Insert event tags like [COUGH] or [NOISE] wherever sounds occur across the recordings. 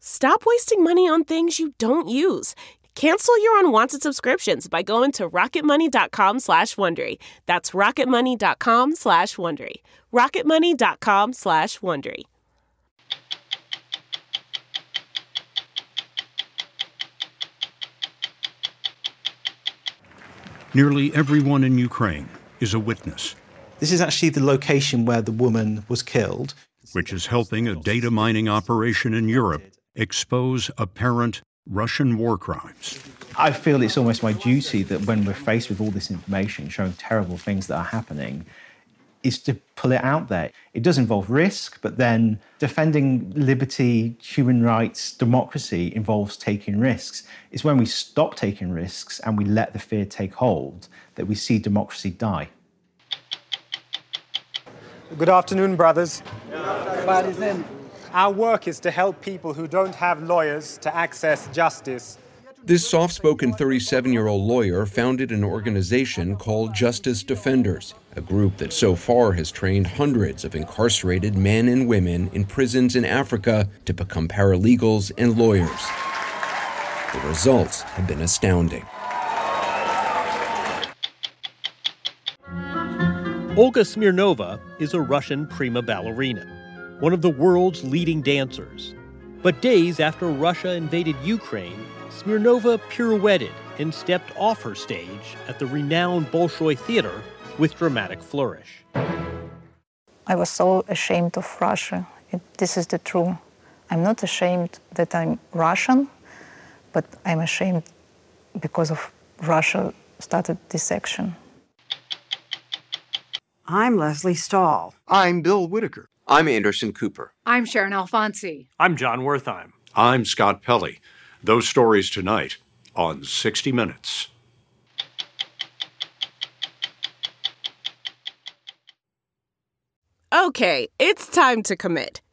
Stop wasting money on things you don't use. Cancel your unwanted subscriptions by going to rocketmoney.com slash Wondery. That's rocketmoney.com slash Wondery. rocketmoney.com slash Wondery. Nearly everyone in Ukraine is a witness. This is actually the location where the woman was killed. Which is helping a data mining operation in Europe expose apparent Russian war crimes. I feel it's almost my duty that when we're faced with all this information showing terrible things that are happening, is to pull it out there. It does involve risk, but then defending liberty, human rights, democracy involves taking risks. It's when we stop taking risks and we let the fear take hold that we see democracy die. Good afternoon, brothers. Our work is to help people who don't have lawyers to access justice. This soft spoken 37 year old lawyer founded an organization called Justice Defenders, a group that so far has trained hundreds of incarcerated men and women in prisons in Africa to become paralegals and lawyers. The results have been astounding. Olga Smirnova is a Russian prima ballerina, one of the world's leading dancers. But days after Russia invaded Ukraine, Smirnova pirouetted and stepped off her stage at the renowned Bolshoi Theater with dramatic flourish. I was so ashamed of Russia. It, this is the truth. I'm not ashamed that I'm Russian, but I'm ashamed because of Russia started this action. I'm Lesley Stahl. I'm Bill Whitaker. I'm Anderson Cooper. I'm Sharon Alfonsi. I'm Jon Wertheim. I'm Scott Pelley. Those stories tonight on 60 Minutes. Okay, it's time to commit.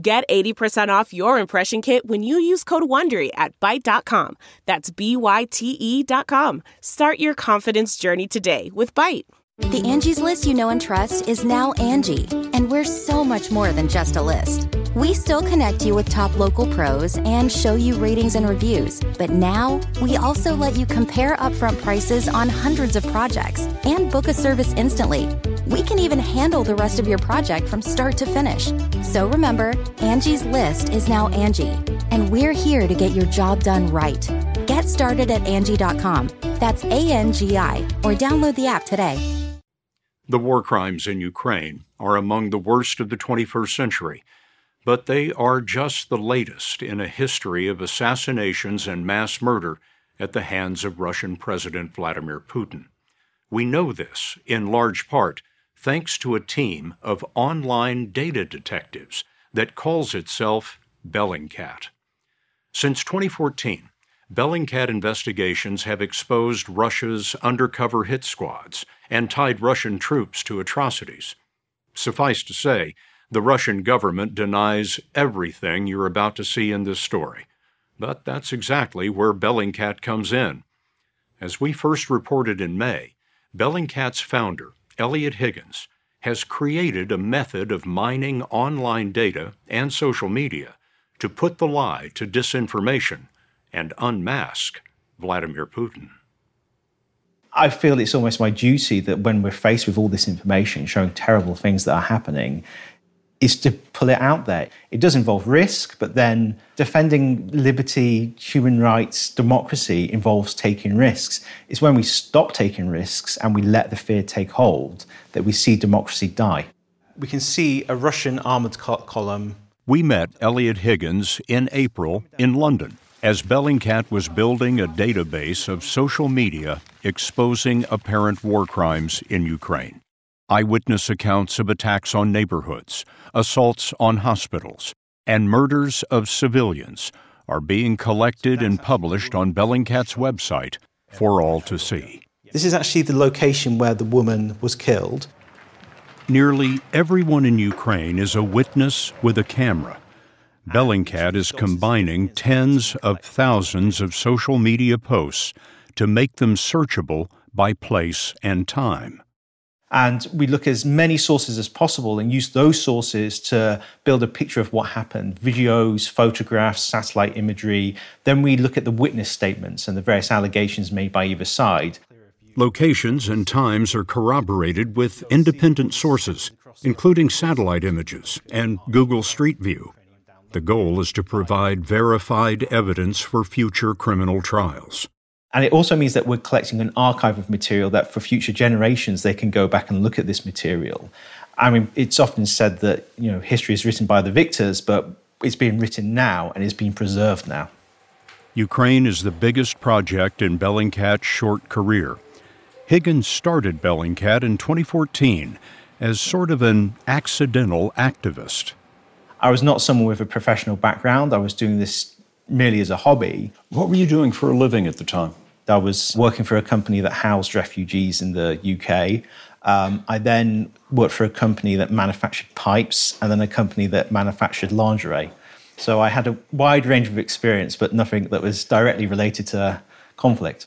Get 80% off your impression kit when you use code WONDERY at Byte.com. That's B-Y-T-E dot com. Start your confidence journey today with Byte. The Angie's List you know and trust is now Angie, and we're so much more than just a list. We still connect you with top local pros and show you ratings and reviews, but now we also let you compare upfront prices on hundreds of projects and book a service instantly. We can even handle the rest of your project from start to finish. So remember, Angie's List is now Angie, and we're here to get your job done right. Get started at Angie.com. That's A N G I, or download the app today. The war crimes in Ukraine are among the worst of the 21st century, but they are just the latest in a history of assassinations and mass murder at the hands of Russian President Vladimir Putin. We know this, in large part, thanks to a team of online data detectives that calls itself Bellingcat. Since 2014, Bellingcat investigations have exposed Russia's undercover hit squads and tied Russian troops to atrocities. Suffice to say, the Russian government denies everything you're about to see in this story. But that's exactly where Bellingcat comes in. As we first reported in May, Bellingcat's founder, Eliot Higgins, has created a method of mining online data and social media to put the lie to disinformation and unmask Vladimir Putin. I feel it's almost my duty that when we're faced with all this information showing terrible things that are happening, is to pull it out there. It does involve risk, but then defending liberty, human rights, democracy involves taking risks. It's when we stop taking risks and we let the fear take hold that we see democracy die. We can see a Russian armored column. We met Eliot Higgins in April in London as Bellingcat was building a database of social media exposing apparent war crimes in Ukraine. Eyewitness accounts of attacks on neighborhoods, assaults on hospitals, and murders of civilians are being collected and published on Bellingcat's website for all to see. This is actually the location where the woman was killed. Nearly everyone in Ukraine is a witness with a camera Bellingcat is combining tens of thousands of social media posts to make them searchable by place and time. And we look at as many sources as possible and use those sources to build a picture of what happened videos, photographs, satellite imagery. Then we look at the witness statements and the various allegations made by either side. Locations and times are corroborated with independent sources, including satellite images and Google Street View. The goal is to provide verified evidence for future criminal trials. And it also means that we're collecting an archive of material that for future generations they can go back and look at this material. I mean, it's often said that, you know, history is written by the victors, but it's being written now and it's being preserved now. Ukraine is the biggest project in Bellingcat's short career. Higgins started Bellingcat in 2014 as sort of an accidental activist. I was not someone with a professional background. I was doing this merely as a hobby. What were you doing for a living at the time? I was working for a company that housed refugees in the UK. Um, I then worked for a company that manufactured pipes and then a company that manufactured lingerie. So I had a wide range of experience, but nothing that was directly related to conflict.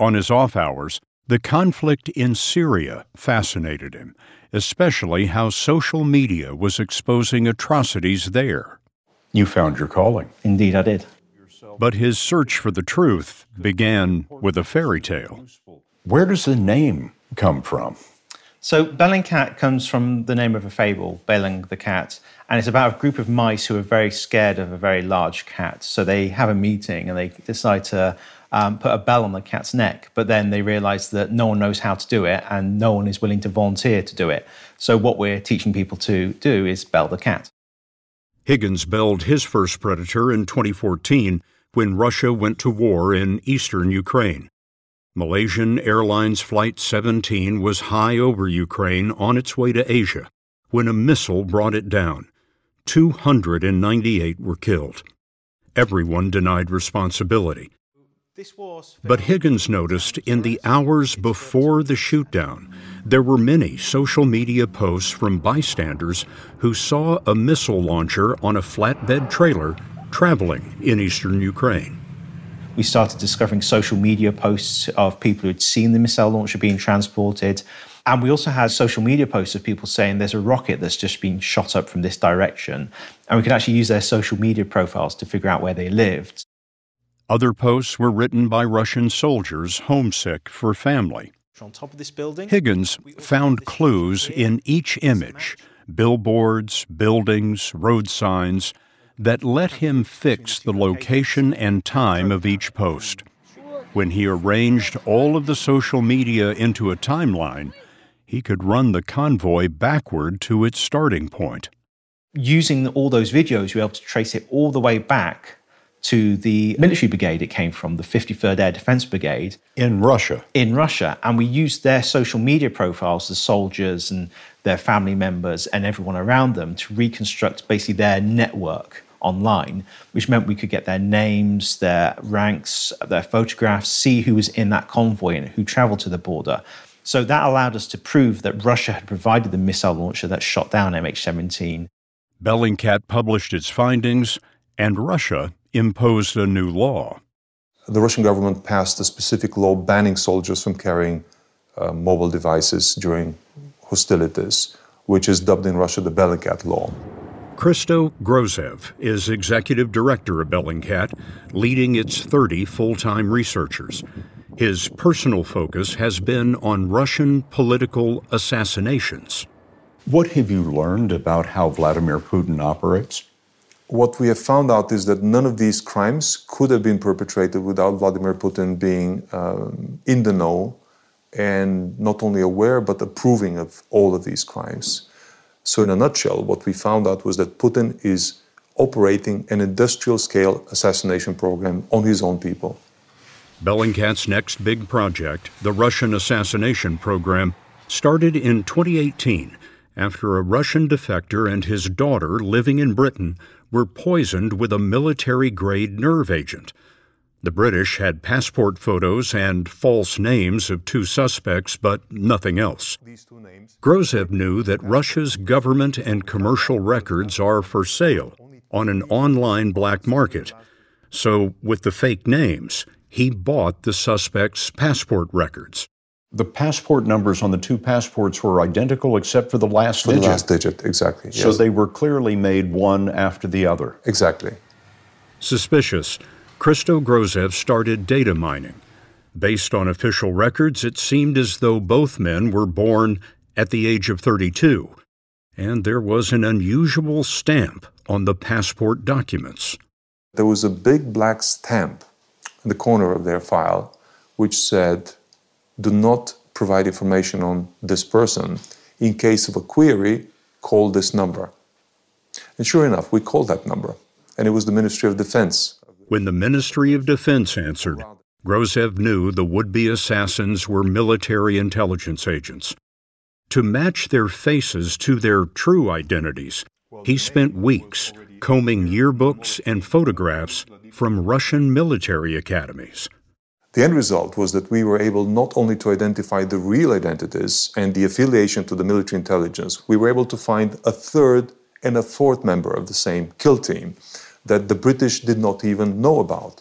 On his off hours, the conflict in Syria fascinated him especially how social media was exposing atrocities there. You found your calling. Indeed, I did. But his search for the truth began with a fairy tale. Where does the name come from? So, Bellingcat comes from the name of a fable, Belling the cat, and it's about a group of mice who are very scared of a very large cat. So, they have a meeting and they decide to um, put a bell on the cat's neck, but then they realize that no one knows how to do it and no one is willing to volunteer to do it. So, what we're teaching people to do is bell the cat. Higgins belled his first predator in 2014 when Russia went to war in eastern Ukraine. Malaysian Airlines Flight 17 was high over Ukraine on its way to Asia when a missile brought it down. 298 were killed. Everyone denied responsibility. But Higgins noticed in the hours before the shootdown, there were many social media posts from bystanders who saw a missile launcher on a flatbed trailer traveling in eastern Ukraine. We started discovering social media posts of people who had seen the missile launcher being transported. And we also had social media posts of people saying there's a rocket that's just been shot up from this direction. And we could actually use their social media profiles to figure out where they lived. Other posts were written by Russian soldiers homesick for family. On top of this building, Higgins found clues in each image billboards, buildings, road signs that let him fix the location and time of each post. When he arranged all of the social media into a timeline, he could run the convoy backward to its starting point. using all those videos, we were able to trace it all the way back to the military brigade it came from, the 53rd Air Defense Brigade. In Russia. In Russia. And we used their social media profiles, the soldiers and their family members and everyone around them, to reconstruct basically their network online, which meant we could get their names, their ranks, their photographs, see who was in that convoy and who traveled to the border. So that allowed us to prove that Russia had provided the missile launcher that shot down MH17. Bellingcat published its findings, and Russia imposed a new law. The Russian government passed a specific law banning soldiers from carrying uh, mobile devices during hostilities, which is dubbed in Russia the Bellingcat law. Christo Grozev is executive director of Bellingcat, leading its 30 full time researchers. His personal focus has been on Russian political assassinations. What have you learned about how Vladimir Putin operates? What we have found out is that none of these crimes could have been perpetrated without Vladimir Putin being um, in the know and not only aware but approving of all of these crimes. So, in a nutshell, what we found out was that Putin is operating an industrial scale assassination program on his own people. Bellingcat's next big project, the Russian assassination program, started in 2018 after a Russian defector and his daughter living in Britain were poisoned with a military grade nerve agent. The British had passport photos and false names of two suspects, but nothing else. Grozev knew that Russia's government and commercial records are for sale on an online black market. So, with the fake names, he bought the suspect's passport records. The passport numbers on the two passports were identical except for the last for digit. The last digit, exactly. So yes. they were clearly made one after the other. Exactly. Suspicious, Christo Grozev started data mining. Based on official records, it seemed as though both men were born at the age of 32, and there was an unusual stamp on the passport documents. There was a big black stamp in the corner of their file which said do not provide information on this person. In case of a query, call this number. And sure enough, we called that number, and it was the Ministry of Defense. When the Ministry of Defense answered, Grozev knew the would be assassins were military intelligence agents. To match their faces to their true identities, he spent weeks combing yearbooks and photographs from Russian military academies. The end result was that we were able not only to identify the real identities and the affiliation to the military intelligence, we were able to find a third and a fourth member of the same kill team that the British did not even know about.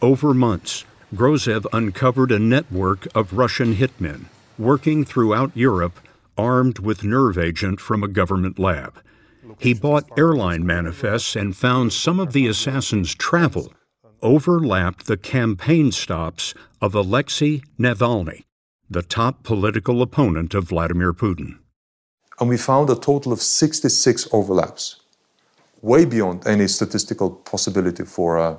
Over months, Grozev uncovered a network of Russian hitmen working throughout Europe armed with nerve agent from a government lab. He bought airline manifests and found some of the assassins' travel overlapped the campaign stops of Alexei Navalny, the top political opponent of Vladimir Putin. And we found a total of 66 overlaps, way beyond any statistical possibility for a,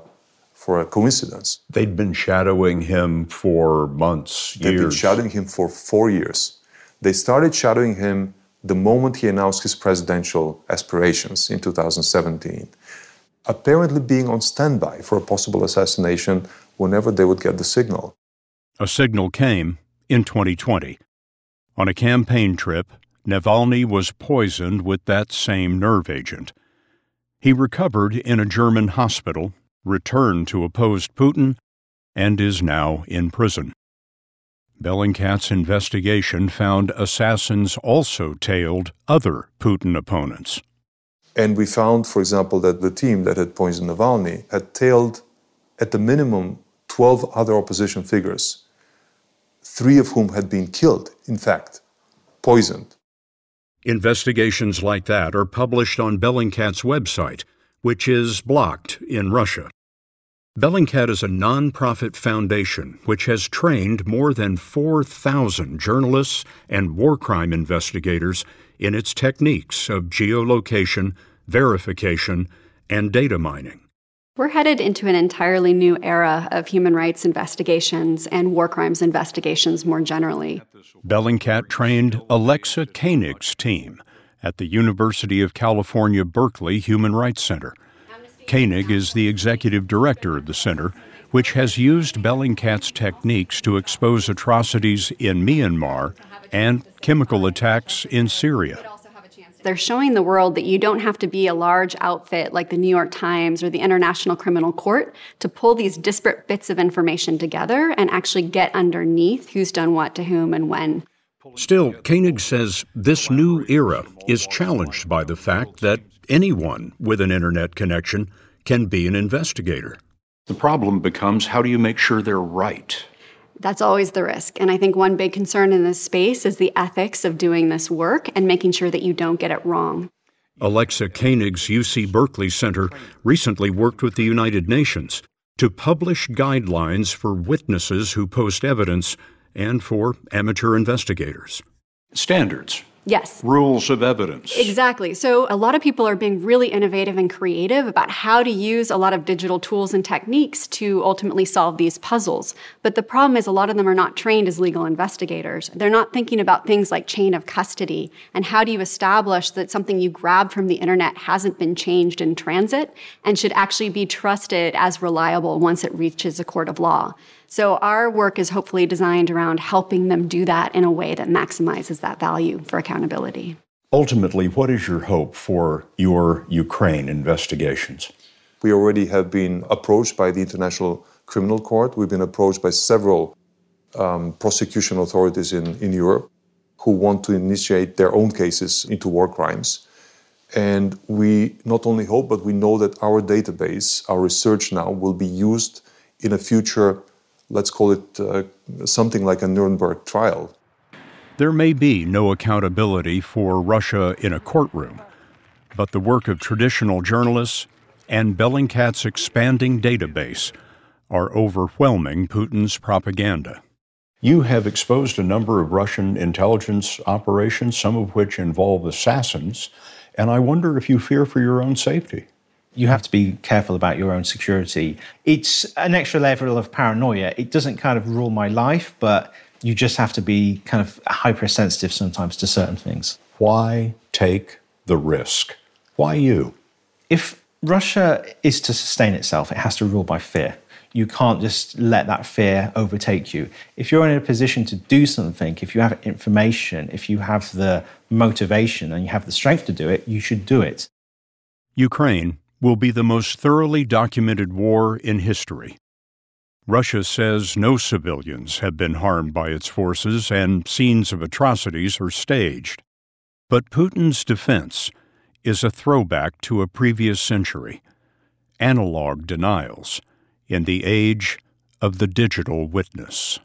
for a coincidence. They'd been shadowing him for months, They'd years. been shadowing him for four years. They started shadowing him the moment he announced his presidential aspirations in 2017 apparently being on standby for a possible assassination whenever they would get the signal. A signal came in 2020. On a campaign trip, Navalny was poisoned with that same nerve agent. He recovered in a German hospital, returned to oppose Putin, and is now in prison. Bellingcat's investigation found assassins also tailed other Putin opponents. And we found, for example, that the team that had poisoned Navalny had tailed at the minimum 12 other opposition figures, three of whom had been killed, in fact, poisoned. Investigations like that are published on Bellingcat's website, which is blocked in Russia. Bellingcat is a nonprofit foundation which has trained more than 4,000 journalists and war crime investigators in its techniques of geolocation, verification, and data mining. We're headed into an entirely new era of human rights investigations and war crimes investigations more generally. Bellingcat trained Alexa Koenig's team at the University of California, Berkeley Human Rights Center. Koenig is the executive director of the center, which has used Bellingcat's techniques to expose atrocities in Myanmar and chemical attacks in Syria. They're showing the world that you don't have to be a large outfit like the New York Times or the International Criminal Court to pull these disparate bits of information together and actually get underneath who's done what to whom and when. Still, Koenig says this new era is challenged by the fact that anyone with an internet connection can be an investigator. The problem becomes how do you make sure they're right? That's always the risk. And I think one big concern in this space is the ethics of doing this work and making sure that you don't get it wrong. Alexa Koenig's UC Berkeley Center recently worked with the United Nations to publish guidelines for witnesses who post evidence and for amateur investigators. Standards Yes. Rules of evidence. Exactly. So, a lot of people are being really innovative and creative about how to use a lot of digital tools and techniques to ultimately solve these puzzles. But the problem is, a lot of them are not trained as legal investigators. They're not thinking about things like chain of custody and how do you establish that something you grab from the internet hasn't been changed in transit and should actually be trusted as reliable once it reaches a court of law. So our work is hopefully designed around helping them do that in a way that maximizes that value for accountability. Ultimately, what is your hope for your Ukraine investigations? We already have been approached by the International Criminal Court. We've been approached by several um, prosecution authorities in, in Europe who want to initiate their own cases into war crimes. And we not only hope, but we know that our database, our research now, will be used in a future let's call it uh, something like a Nuremberg trial. There may be no accountability for Russia in a courtroom, but the work of traditional journalists and Bellingcat's expanding database are overwhelming Putin's propaganda. You have exposed a number of Russian intelligence operations, some of which involve assassins, and I wonder if you fear for your own safety you have to be careful about your own security. It's an extra level of paranoia. It doesn't kind of rule my life, but you just have to be kind of hypersensitive sometimes to certain things. Why take the risk? Why you? If Russia is to sustain itself, it has to rule by fear. You can't just let that fear overtake you. If you're in a position to do something, if you have information, if you have the motivation and you have the strength to do it, you should do it. Ukraine will be the most thoroughly documented war in history. Russia says no civilians have been harmed by its forces and scenes of atrocities are staged. But Putin's defense is a throwback to a previous century analog denials in the age of the digital witness.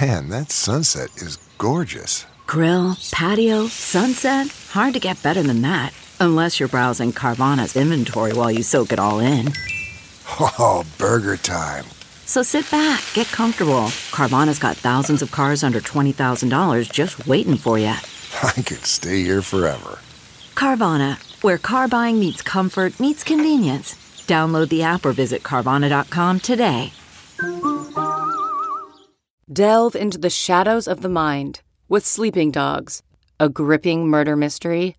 Man, that sunset is gorgeous. Grill, patio, sunset. Hard to get better than that. Unless you're browsing Carvana's inventory while you soak it all in. Oh, burger time. So sit back, get comfortable. Carvana's got thousands of cars under $20,000 just waiting for you. [LAUGHS] I could stay here forever. Carvana, where car buying meets comfort, meets convenience. Download the app or visit Carvana.com today. Delve into the shadows of the mind with Sleeping Dogs, a gripping murder mystery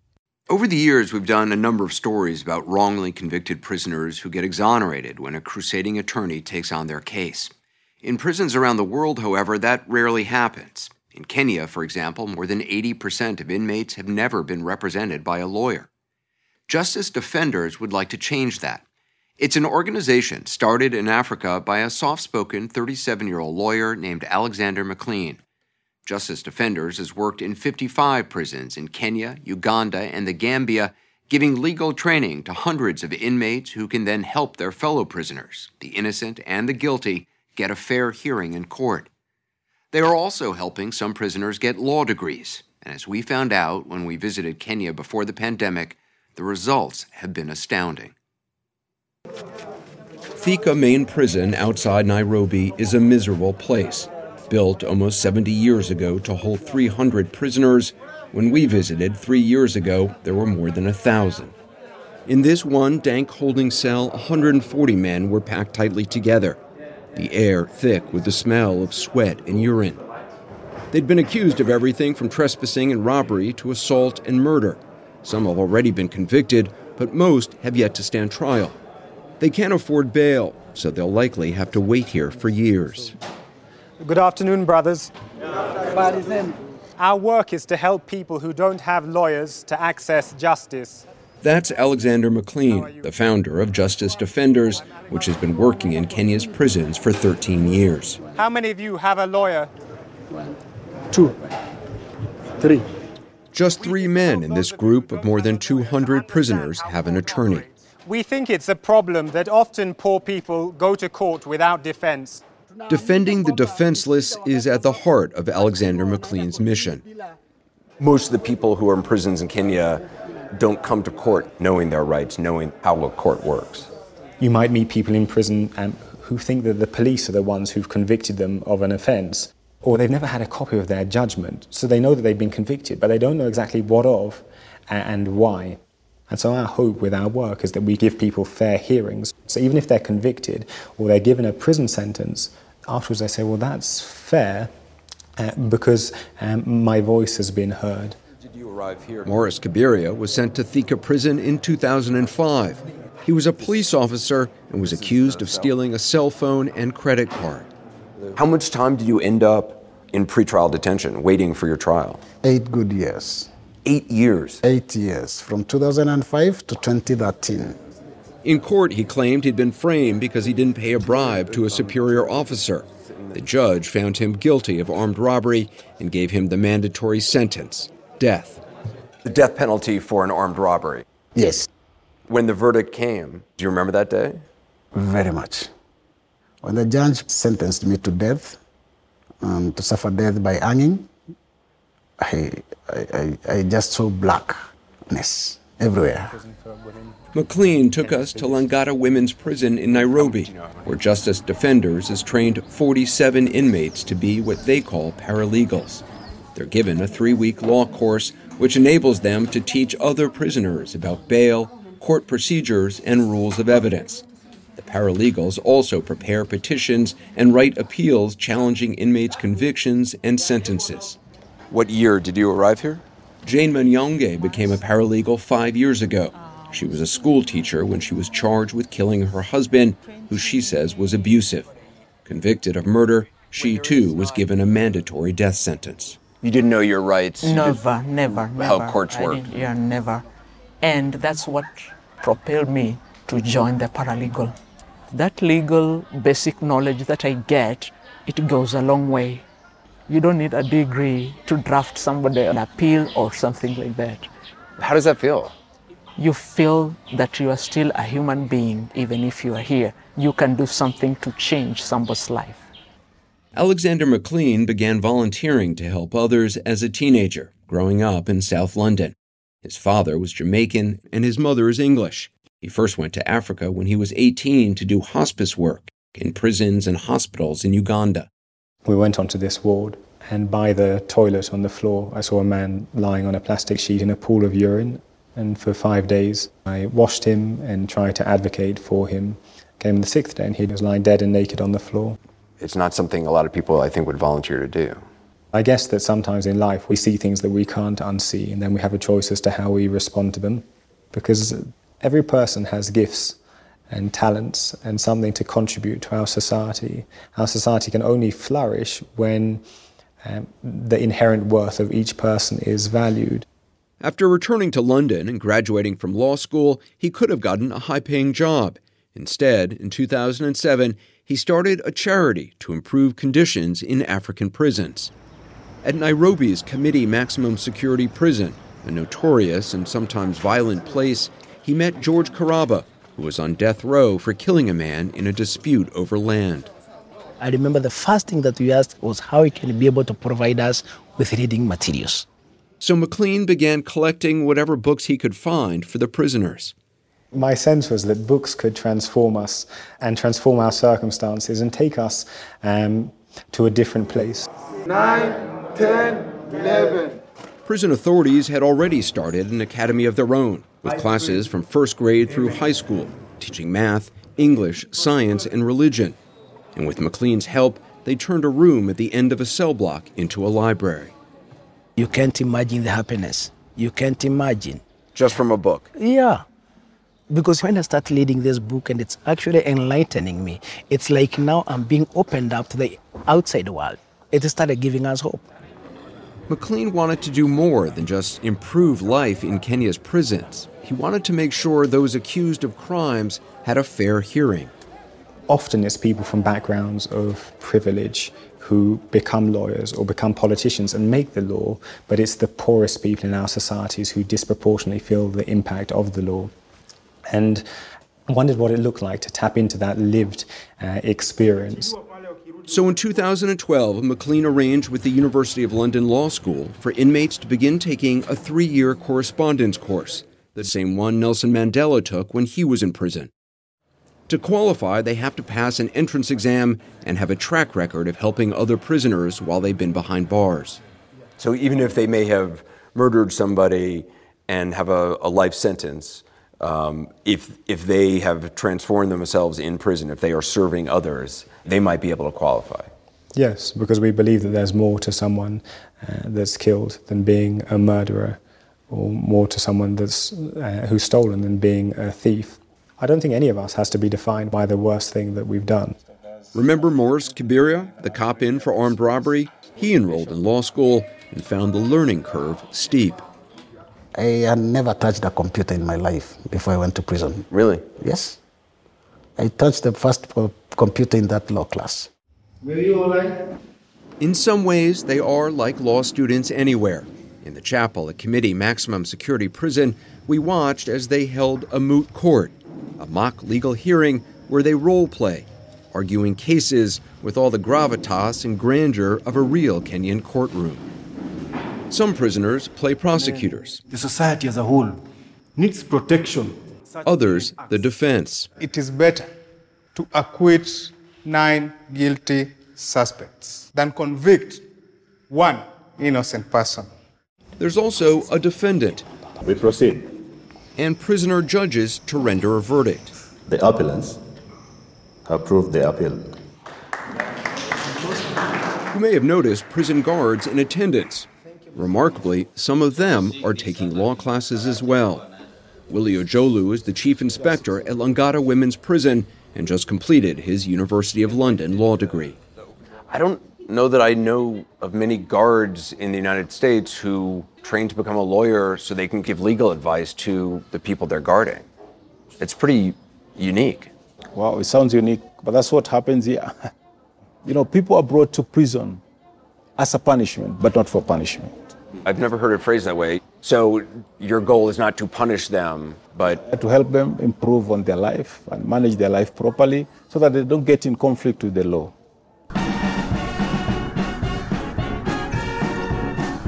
Over the years, we've done a number of stories about wrongly convicted prisoners who get exonerated when a crusading attorney takes on their case. In prisons around the world, however, that rarely happens. In Kenya, for example, more than 80% of inmates have never been represented by a lawyer. Justice Defenders would like to change that. It's an organization started in Africa by a soft spoken 37 year old lawyer named Alexander McLean. Justice Defenders has worked in 55 prisons in Kenya, Uganda, and the Gambia, giving legal training to hundreds of inmates who can then help their fellow prisoners, the innocent and the guilty, get a fair hearing in court. They are also helping some prisoners get law degrees. And as we found out when we visited Kenya before the pandemic, the results have been astounding. Thika Main Prison outside Nairobi is a miserable place, built almost 70 years ago to hold 300 prisoners. When we visited three years ago, there were more than a thousand. In this one dank holding cell, 140 men were packed tightly together, the air thick with the smell of sweat and urine. They'd been accused of everything from trespassing and robbery to assault and murder. Some have already been convicted, but most have yet to stand trial. They can't afford bail, so they'll likely have to wait here for years. Good afternoon, brothers. Our work is to help people who don't have lawyers to access justice. That's Alexander McLean, the founder of Justice Defenders, which has been working in Kenya's prisons for 13 years. How many of you have a lawyer? Two. Three. Just three men in this group of more than 200 prisoners have an attorney. We think it's a problem that often poor people go to court without defense. Defending the defenseless is at the heart of Alexander McLean's mission. Most of the people who are in prisons in Kenya don't come to court knowing their rights, knowing how a court works. You might meet people in prison um, who think that the police are the ones who've convicted them of an offence, or they've never had a copy of their judgment. So they know that they've been convicted, but they don't know exactly what of and why. And so our hope with our work is that we give people fair hearings. So even if they're convicted or they're given a prison sentence, afterwards they say, well, that's fair uh, because um, my voice has been heard. Morris Kabiria was sent to Thika prison in 2005. He was a police officer and was accused of stealing a cell phone and credit card. How much time did you end up in pretrial detention waiting for your trial? Eight good years. Eight years? Eight years, from 2005 to 2013. In court, he claimed he'd been framed because he didn't pay a bribe to a superior officer. The judge found him guilty of armed robbery and gave him the mandatory sentence death. The death penalty for an armed robbery? Yes. When the verdict came, do you remember that day? Very much. When the judge sentenced me to death, um, to suffer death by hanging, I, I, I just saw blackness everywhere. McLean took us to Langata Women's Prison in Nairobi, where Justice Defenders has trained 47 inmates to be what they call paralegals. They're given a three week law course which enables them to teach other prisoners about bail, court procedures, and rules of evidence. The paralegals also prepare petitions and write appeals challenging inmates' convictions and sentences. What year did you arrive here? Jane Manyonge became a paralegal five years ago. She was a school teacher when she was charged with killing her husband, who she says was abusive. Convicted of murder, she too was given a mandatory death sentence. You didn't know your rights? Never, never, never. How courts work? Yeah, never. And that's what propelled me to join the paralegal. That legal basic knowledge that I get, it goes a long way. You don't need a degree to draft somebody an appeal or something like that. How does that feel? You feel that you are still a human being, even if you are here. You can do something to change somebody's life. Alexander McLean began volunteering to help others as a teenager, growing up in South London. His father was Jamaican and his mother is English. He first went to Africa when he was 18 to do hospice work in prisons and hospitals in Uganda. We went onto this ward, and by the toilet on the floor, I saw a man lying on a plastic sheet in a pool of urine. And for five days, I washed him and tried to advocate for him. Came the sixth day, and he was lying dead and naked on the floor. It's not something a lot of people, I think, would volunteer to do. I guess that sometimes in life we see things that we can't unsee, and then we have a choice as to how we respond to them. Because every person has gifts and talents and something to contribute to our society. Our society can only flourish when um, the inherent worth of each person is valued. After returning to London and graduating from law school, he could have gotten a high paying job. Instead, in 2007, he started a charity to improve conditions in African prisons. At Nairobi's Kamiti Maximum Security Prison, a notorious and sometimes violent place, he met George Karaba, who was on death row for killing a man in a dispute over land. I remember the first thing that we asked was how he can be able to provide us with reading materials. So McLean began collecting whatever books he could find for the prisoners. My sense was that books could transform us and transform our circumstances and take us um, to a different place. Nine, ten, eleven. Prison authorities had already started an academy of their own, with classes from first grade through high school, teaching math, English, science, and religion. And with McLean's help, they turned a room at the end of a cell block into a library. You can't imagine the happiness. You can't imagine. Just from a book? Yeah. Because when I start reading this book and it's actually enlightening me, it's like now I'm being opened up to the outside world. It started giving us hope. McLean wanted to do more than just improve life in Kenya's prisons. He wanted to make sure those accused of crimes had a fair hearing. Often it's people from backgrounds of privilege who become lawyers or become politicians and make the law, but it's the poorest people in our societies who disproportionately feel the impact of the law. And wondered what it looked like to tap into that lived uh, experience. So in 2012, McLean arranged with the University of London Law School for inmates to begin taking a three year correspondence course, the same one Nelson Mandela took when he was in prison. To qualify, they have to pass an entrance exam and have a track record of helping other prisoners while they've been behind bars. So even if they may have murdered somebody and have a, a life sentence, um, if, if they have transformed themselves in prison, if they are serving others, they might be able to qualify. Yes, because we believe that there's more to someone uh, that's killed than being a murderer, or more to someone that's, uh, who's stolen than being a thief. I don't think any of us has to be defined by the worst thing that we've done. Remember Morris Kibiria, the cop in for armed robbery? He enrolled in law school and found the learning curve steep. I had never touched a computer in my life before I went to prison. Really? Yes. I touched the first computer in that law class. Were you all right? In some ways, they are like law students anywhere. In the chapel at Kamiti Maximum Security Prison, we watched as they held a moot court, a mock legal hearing where they role play, arguing cases with all the gravitas and grandeur of a real Kenyan courtroom. Some prisoners play prosecutors. The society as a whole needs protection. Others, the defense. It is better to acquit nine guilty suspects than convict one innocent person. There's also a defendant. We proceed. And prisoner judges to render a verdict. The appellants have proved the appeal. You may have noticed prison guards in attendance. Remarkably, some of them are taking law classes as well. Willie Ojolu is the chief inspector at Langata Women's Prison and just completed his University of London law degree. I don't know that I know of many guards in the United States who train to become a lawyer so they can give legal advice to the people they're guarding. It's pretty unique. Wow, it sounds unique, but that's what happens here. [LAUGHS] you know, people are brought to prison as a punishment, but not for punishment. I've never heard it phrased that way. So your goal is not to punish them, but to help them improve on their life and manage their life properly so that they don't get in conflict with the law.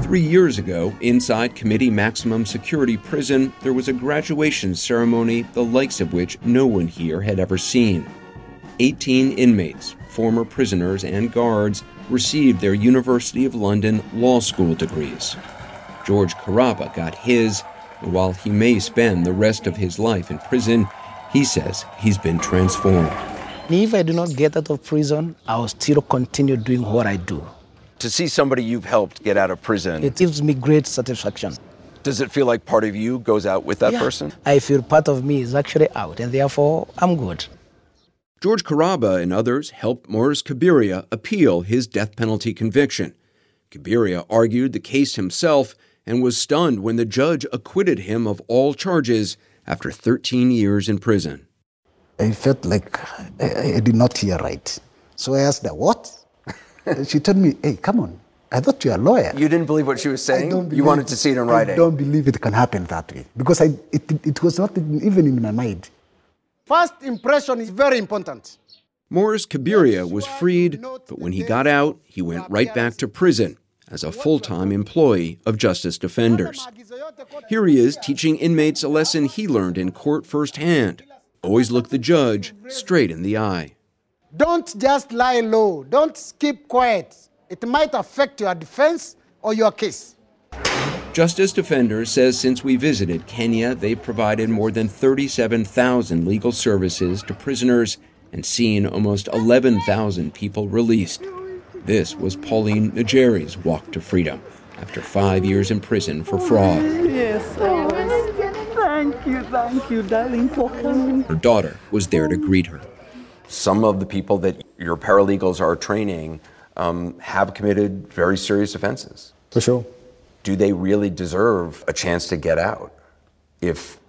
Three years ago, inside Kamiti Maximum Security Prison, there was a graduation ceremony the likes of which no one here had ever seen. 18 inmates, former prisoners, and guards received their University of London Law School degrees. George Karaba got his, and while he may spend the rest of his life in prison, he says he's been transformed. If I do not get out of prison, I will still continue doing what I do. To see somebody you've helped get out of prison, it gives me great satisfaction. Does it feel like part of you goes out with that yeah. person? I feel part of me is actually out, and therefore I'm good. George Karaba and others helped Morris Kabiria appeal his death penalty conviction. Kabiria argued the case himself and was stunned when the judge acquitted him of all charges after 13 years in prison. I felt like I, I did not hear right. So I asked her, What? [LAUGHS] she told me, Hey, come on. I thought you're a lawyer. You didn't believe what she was saying? You wanted to see it in writing? I don't believe it can happen that way because I, it, it was not even in my mind. First impression is very important. Morris Kibiria was freed, but when he got out, he went right back to prison as a full time employee of Justice Defenders. Here he is teaching inmates a lesson he learned in court firsthand always look the judge straight in the eye. Don't just lie low, don't keep quiet. It might affect your defense or your case. Justice Defenders says since we visited Kenya, they've provided more than 37,000 legal services to prisoners and seen almost 11,000 people released. This was Pauline Njeri's walk to freedom after five years in prison for fraud. Yes, thank you, thank you, darling, for coming. Her daughter was there to greet her. Some of the people that your paralegals are training um, have committed very serious offenses. For sure. Do they really deserve a chance to get out if,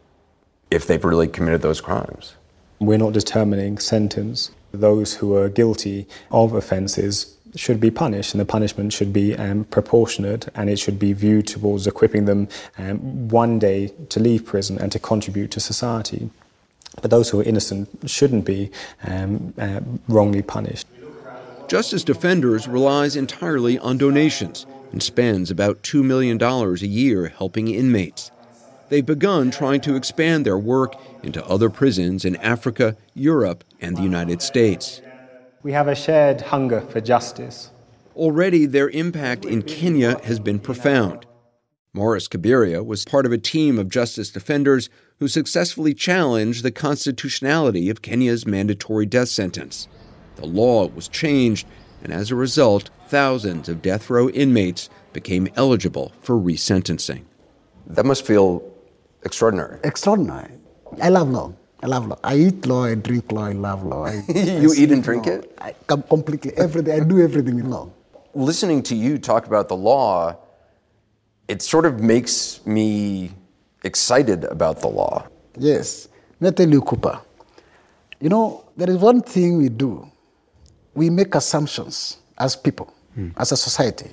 if they've really committed those crimes? We're not determining sentence. Those who are guilty of offences should be punished, and the punishment should be um, proportionate and it should be viewed towards equipping them um, one day to leave prison and to contribute to society. But those who are innocent shouldn't be um, uh, wrongly punished. Justice Defenders relies entirely on donations and spends about $2 million a year helping inmates. They've begun trying to expand their work into other prisons in Africa, Europe, and the United States. We have a shared hunger for justice. Already, their impact in Kenya has been profound. Morris Kabiria was part of a team of justice defenders who successfully challenged the constitutionality of Kenya's mandatory death sentence. The law was changed, and as a result, thousands of death row inmates became eligible for resentencing. That must feel extraordinary. Extraordinary. I love law. I love law. I eat law, I drink law, I love law. I, you I eat and drink law. it? I come completely everything. I do everything in law. Listening to you talk about the law, it sort of makes me excited about the law. Yes. Let me tell you, Cooper. You know, there is one thing we do. We make assumptions as people, Hmm. as a society,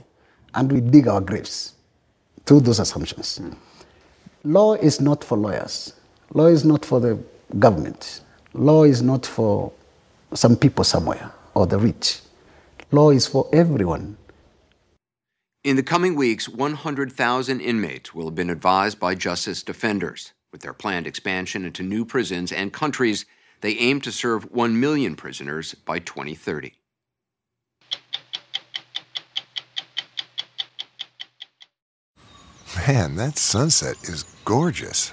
and we dig our graves through those assumptions. Hmm. Law is not for lawyers. Law is not for the government. Law is not for some people somewhere or the rich. Law is for everyone. In the coming weeks, 100,000 inmates will have been advised by justice defenders. With their planned expansion into new prisons and countries, they aim to serve 1 million prisoners by 2030. Man, that sunset is gorgeous.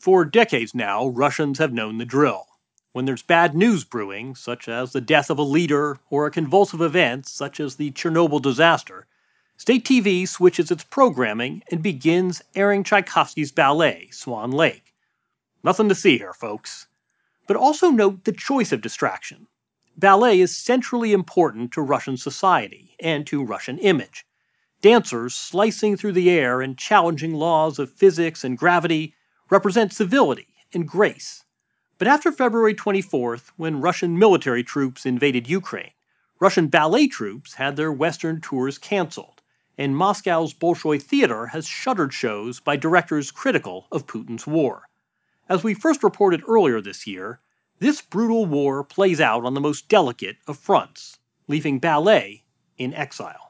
For decades now, Russians have known the drill. When there's bad news brewing, such as the death of a leader or a convulsive event, such as the Chernobyl disaster, State TV switches its programming and begins airing Tchaikovsky's ballet, Swan Lake. Nothing to see here, folks. But also note the choice of distraction. Ballet is centrally important to Russian society and to Russian image. Dancers slicing through the air and challenging laws of physics and gravity represent civility and grace. But after February 24th, when Russian military troops invaded Ukraine, Russian ballet troops had their Western tours canceled, and Moscow's Bolshoi Theater has shuttered shows by directors critical of Putin's war. As we first reported earlier this year, this brutal war plays out on the most delicate of fronts, leaving ballet in exile.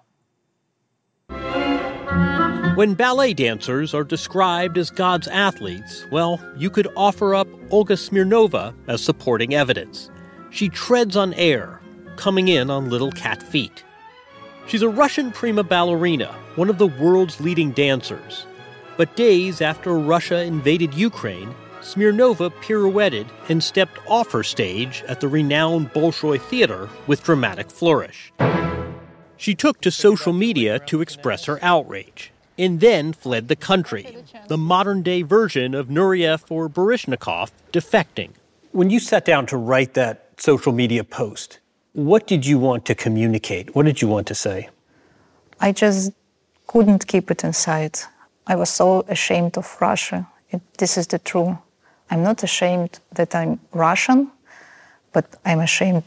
When ballet dancers are described as God's athletes, well, you could offer up Olga Smirnova as supporting evidence. She treads on air, coming in on little cat feet. She's a Russian prima ballerina, one of the world's leading dancers. But days after Russia invaded Ukraine, Smirnova pirouetted and stepped off her stage at the renowned Bolshoi Theater with dramatic flourish. She took to social media to express her outrage and then fled the country, the modern day version of Nureyev or Baryshnikov defecting. When you sat down to write that social media post, what did you want to communicate? What did you want to say? I just couldn't keep it inside. I was so ashamed of Russia. It, this is the truth. I'm not ashamed that I'm Russian, but I'm ashamed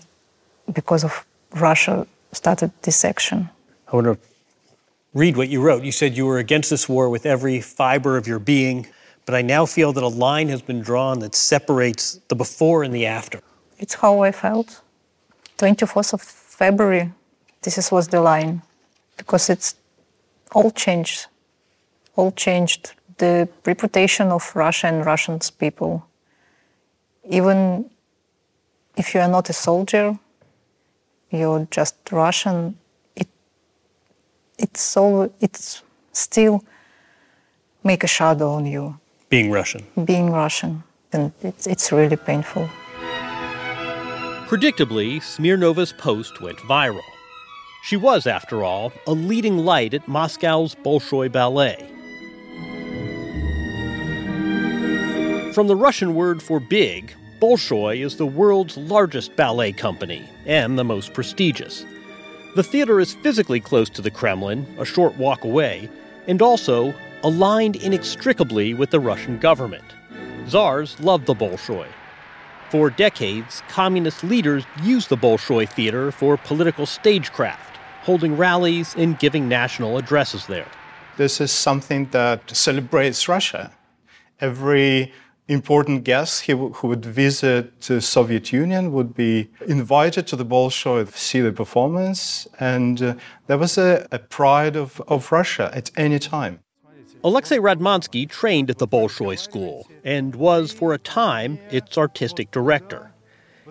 because of Russia started this action. I want to read what you wrote. You said you were against this war with every fiber of your being, but I now feel that a line has been drawn that separates the before and the after. It's how I felt. 24th of February, this is, was the line, because it's all changed. All changed. The reputation of Russia and Russians people. Even if you are not a soldier, you're just Russian, it's so, it's still make a shadow on you. Being Russian. Being Russian. And it's, it's really painful. Predictably, Smirnova's post went viral. She was, after all, a leading light at Moscow's Bolshoi Ballet. From the Russian word for big, Bolshoi is the world's largest ballet company and the most prestigious. The theater is physically close to the Kremlin, a short walk away, and also aligned inextricably with the Russian government. Tsars loved the Bolshoi. For decades, communist leaders used the Bolshoi Theater for political stagecraft, holding rallies and giving national addresses there. This is something that celebrates Russia. Every important guest who would visit the Soviet Union would be invited to the Bolshoi to see the performance, and uh, there was a, a pride of, of Russia at any time. Alexei Ratmansky trained at the Bolshoi School and was, for a time, its artistic director.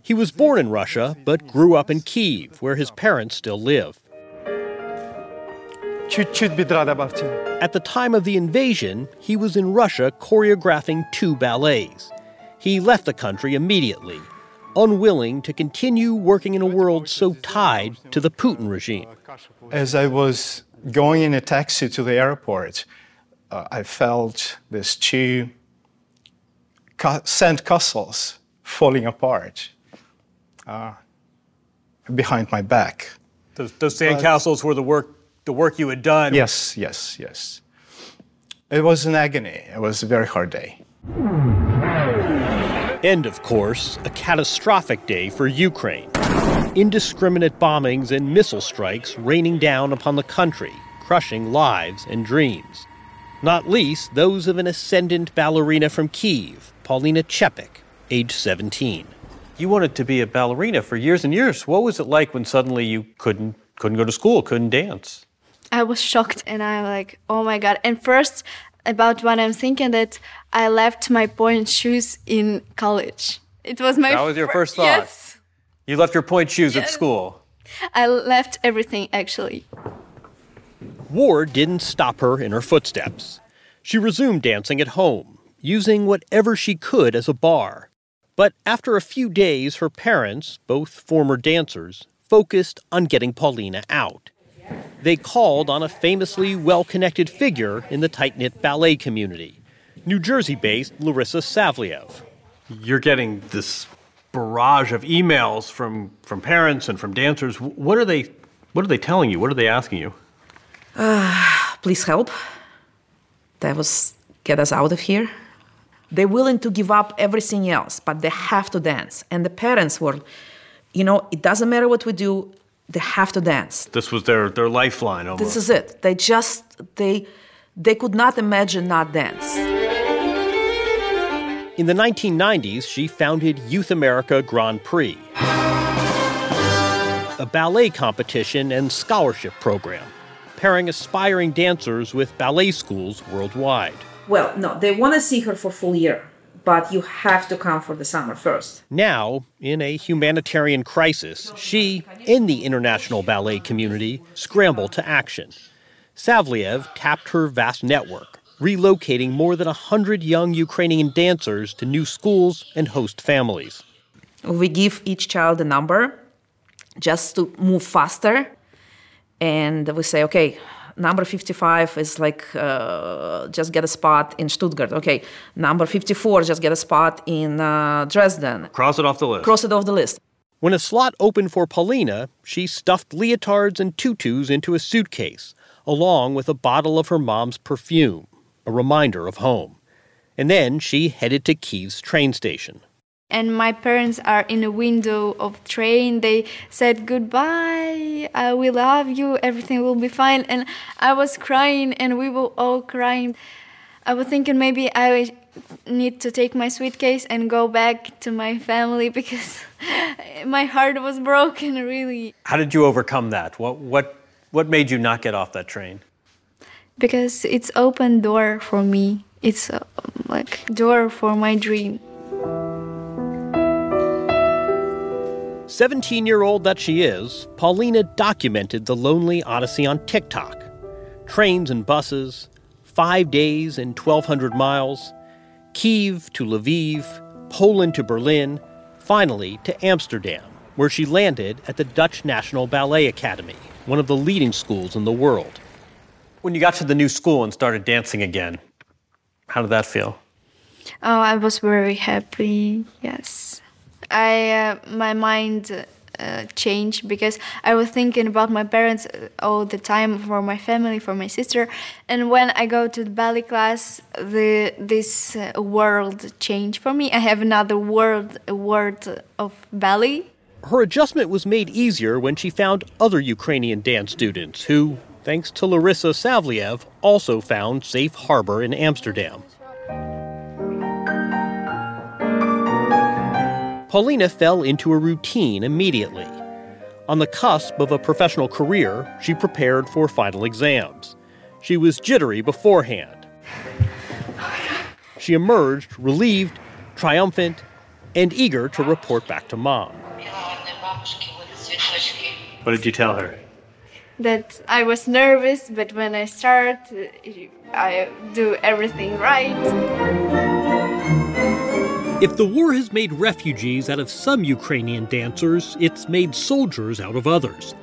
He was born in Russia but grew up in Kiev, where his parents still live. At the time of the invasion, he was in Russia choreographing two ballets. He left the country immediately, unwilling to continue working in a world so tied to the Putin regime. As I was going in a taxi to the airport, uh, I felt these two sand castles falling apart uh, behind my back. Those, those sandcastles were the work, the work you had done. Yes, yes, yes. It was an agony. It was a very hard day. And of course, a catastrophic day for Ukraine. Indiscriminate bombings and missile strikes raining down upon the country, crushing lives and dreams. Not least those of an ascendant ballerina from Kiev, Paulina Chepik, age 17. You wanted to be a ballerina for years and years. What was it like when suddenly you couldn't couldn't go to school, couldn't dance? I was shocked and I'm like, oh my god. And first about what I'm thinking that I left my pointe shoes in college. It was my That was your first thought. Yes. You left your pointe shoes at school. I left everything actually. War didn't stop her in her footsteps. She resumed dancing at home, using whatever she could as a barre. But after a few days, her parents, both former dancers, focused on getting Paulina out. They called on a famously well connected figure in the tight knit ballet community, New Jersey based Larissa Saveliev. You're getting this barrage of emails from, from parents and from dancers. What are they what are they telling you? What are they asking you? Ah, please help. That was get us out of here. They're willing to give up everything else, but they have to dance. And the parents were, you know, it doesn't matter what we do, they have to dance. This was their, their lifeline almost. This is it. They just they they could not imagine not dance. In the 1990s, she founded Youth America Grand Prix, a ballet competition and scholarship program, pairing aspiring dancers with ballet schools worldwide. Well, no, they want to see her for full year, but you have to come for the summer first. Now, in a humanitarian crisis, she and the international ballet community scramble to action. Saveliev tapped her vast network, relocating more than 100 young Ukrainian dancers to new schools and host families. We give each child a number just to move faster. And we say, okay, number 55 is like uh, just get a spot in Stuttgart. Okay, number 54, just get a spot in uh, Dresden. Cross it off the list. Cross it off the list. When a slot opened for Paulina, she stuffed leotards and tutus into a suitcase, along with a bottle of her mom's perfume, a reminder of home. And then she headed to Kiev's train station. And my parents are in a window of train. They said goodbye. Uh, we love you. Everything will be fine. And I was crying, and we were all crying. I was thinking maybe I need to take my suitcase and go back to my family [LAUGHS] because my heart was broken. Really. How did you overcome that? What what what made you not get off that train? Because it's open door for me. It's uh, like door for my dream. 17 year old that she is, Paulina documented the lonely odyssey on TikTok. Trains and buses, five days and 1,200 miles, Kiev to Lviv, Poland to Berlin, finally to Amsterdam, where she landed at the Dutch National Ballet Academy, one of the leading schools in the world. When you got to the new school and started dancing again, how did that feel? Oh, I was very happy. Yes, I uh, my mind uh, changed because I was thinking about my parents uh, all the time, for my family, for my sister, and when I go to the ballet class, the this uh, world changed for me. I have another world, a world of ballet. Her adjustment was made easier when she found other Ukrainian dance students who, thanks to Larissa Saveliev, also found safe harbor in Amsterdam. Paulina fell into a routine immediately. On the cusp of a professional career, she prepared for final exams. She was jittery beforehand. She emerged relieved, triumphant, and eager to report back to mom. What did you tell her? That I was nervous, but when I start, I do everything right. If the war has made refugees out of some Ukrainian dancers, it's made soldiers out of others.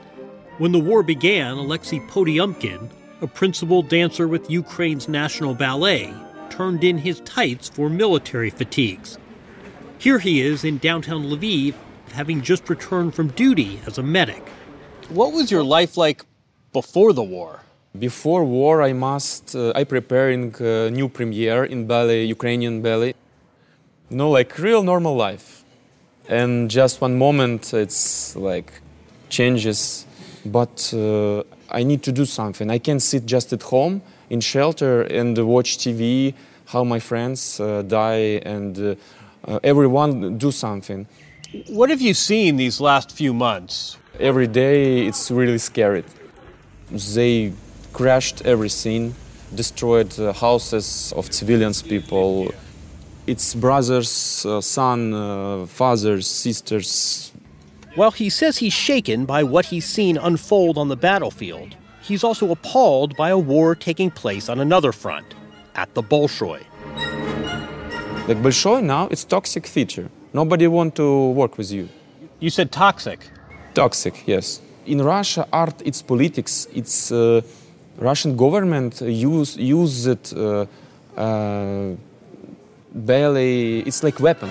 When the war began, Alexei Podyumkin, a principal dancer with Ukraine's National Ballet, turned in his tights for military fatigues. Here he is in downtown Lviv, having just returned from duty as a medic. What was your life like before the war? Before war, I must uh, I preparing uh, new premiere in ballet, Ukrainian ballet. You know, like real normal life. And just one moment, it's like changes. But uh, I need to do something. I can't sit just at home in shelter and watch TV, how my friends uh, die, and uh, uh, everyone do something. What have you seen these last few months? Every day, it's really scary. They crashed everything, destroyed uh, houses of civilians people. It's brothers, uh, son, uh, fathers, sisters. While he says he's shaken by what he's seen unfold on the battlefield, he's also appalled by a war taking place on another front, at the Bolshoi. The Bolshoi now, it's toxic feature. Nobody want to work with you. You said toxic. Toxic, yes. In Russia, art, it's politics. It's uh, Russian government use use it. Uh, uh, ballet. It's like weapon.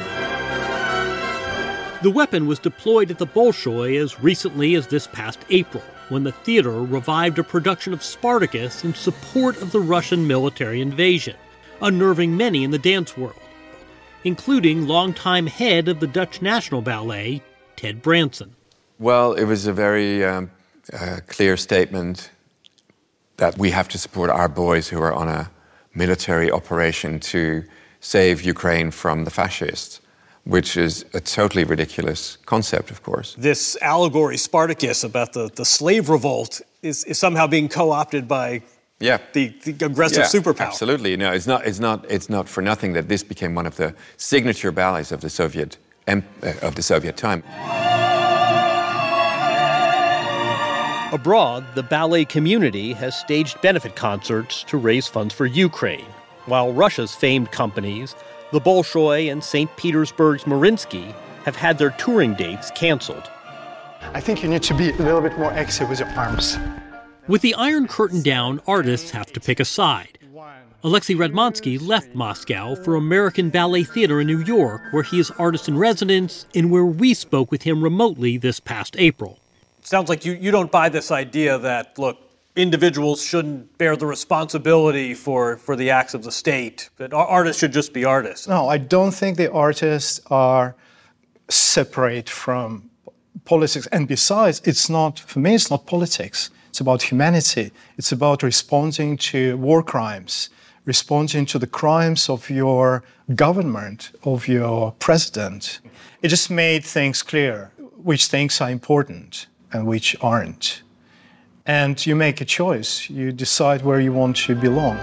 The weapon was deployed at the Bolshoi as recently as this past April, when the theater revived a production of Spartacus in support of the Russian military invasion, unnerving many in the dance world, including longtime head of the Dutch National Ballet, Ted Brandsen. Well, it was a very um, uh, clear statement that we have to support our boys who are on a military operation to save Ukraine from the fascists, which is a totally ridiculous concept, of course. This allegory, Spartacus, about the, the slave revolt, is, is somehow being co opted by yeah. the, the aggressive yeah, superpower. Absolutely. No, it's not, it's, not, it's not for nothing that this became one of the signature ballets of the Soviet, em- uh, of the Soviet time. Abroad, the ballet community has staged benefit concerts to raise funds for Ukraine, while Russia's famed companies, the Bolshoi and St. Petersburg's Mariinsky, have had their touring dates canceled. I think you need to be a little bit more active with your arms. With the Iron Curtain down, artists have to pick a side. Alexei Ratmansky left Moscow for American Ballet Theater in New York, where he is artist in residence and where we spoke with him remotely this past April. Sounds like you, you don't buy this idea that, look, individuals shouldn't bear the responsibility for, for the acts of the state, that artists should just be artists. No, I don't think the artists are separate from politics. And besides, it's not, for me, it's not politics. It's about humanity. It's about responding to war crimes, responding to the crimes of your government, of your president. It just made things clear which things are important and which aren't. And you make a choice. You decide where you want to belong.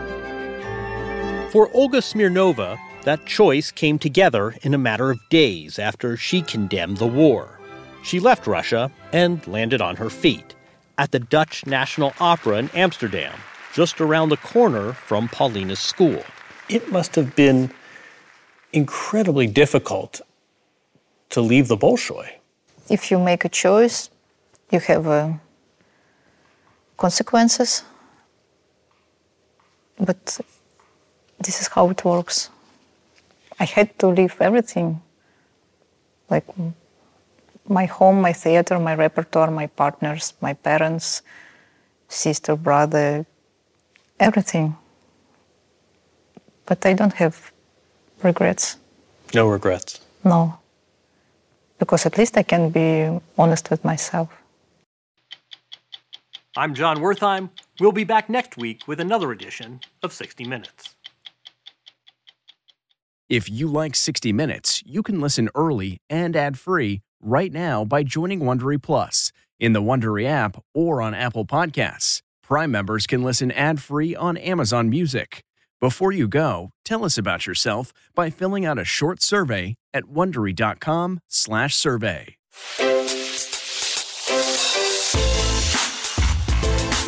For Olga Smirnova, that choice came together in a matter of days after she condemned the war. She left Russia and landed on her feet at the Dutch National Opera in Amsterdam, just around the corner from Paulina's school. It must have been incredibly difficult to leave the Bolshoi. If you make a choice, you have uh, consequences. But this is how it works. I had to leave everything like my home, my theater, my repertoire, my partners, my parents, sister, brother, everything. But I don't have regrets. No regrets. No. Because at least I can be honest with myself. I'm Jon Wertheim. We'll be back next week with another edition of 60 Minutes. If you like 60 Minutes, you can listen early and ad-free right now by joining Wondery Plus in the Wondery app or on Apple Podcasts. Prime members can listen ad-free on Amazon Music. Before you go, tell us about yourself by filling out a short survey at wondery.com/survey.